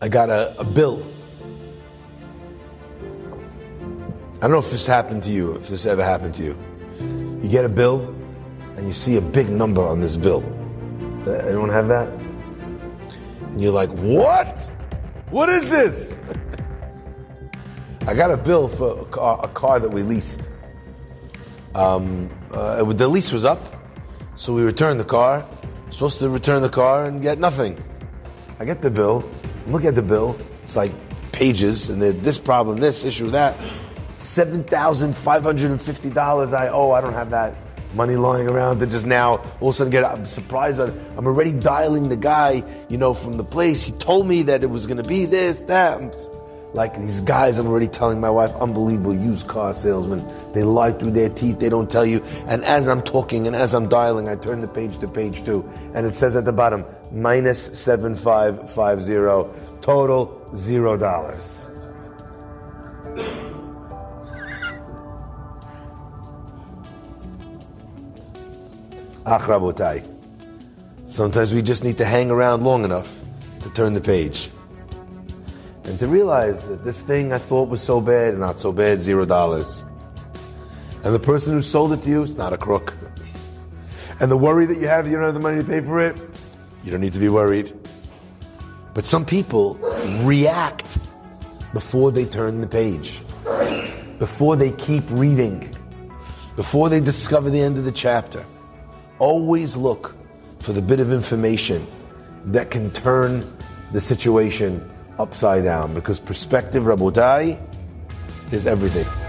I got a, a bill. I don't know if this happened to you, if this ever happened to you. You get a bill and you see a big number on this bill. Uh, Anyone have that? And you're like, what? What is this? I got a bill for a car, a car that we leased. Um, uh, the lease was up, so we returned the car. Supposed to return the car and get nothing. I get the bill. I'm at the bill. It's like pages, and then this problem, this issue, that. Seven thousand five hundred and fifty dollars I owe. I don't have that money lying around to just now all of a sudden get. I'm surprised. I'm already dialing the guy, you know, from the place. He told me that it was going to be this, that. I'm like these guys, I'm already telling my wife, unbelievable used car salesmen. They lie through their teeth. They don't tell you. And as I'm talking and as I'm dialing, I turn the page to page two, and it says at the bottom minus seven five five zero. Total zero dollars. Ach. Sometimes we just need to hang around long enough to turn the page. And to realize that this thing I thought was so bad, not so bad, zero dollars. And the person who sold it to you is not a crook. And the worry that you have that you don't have the money to pay for it, you don't need to be worried. But some people react before they turn the page, before they keep reading, before they discover the end of the chapter. Always look for the bit of information that can turn the situation upside down because perspective, Rabotai, is everything.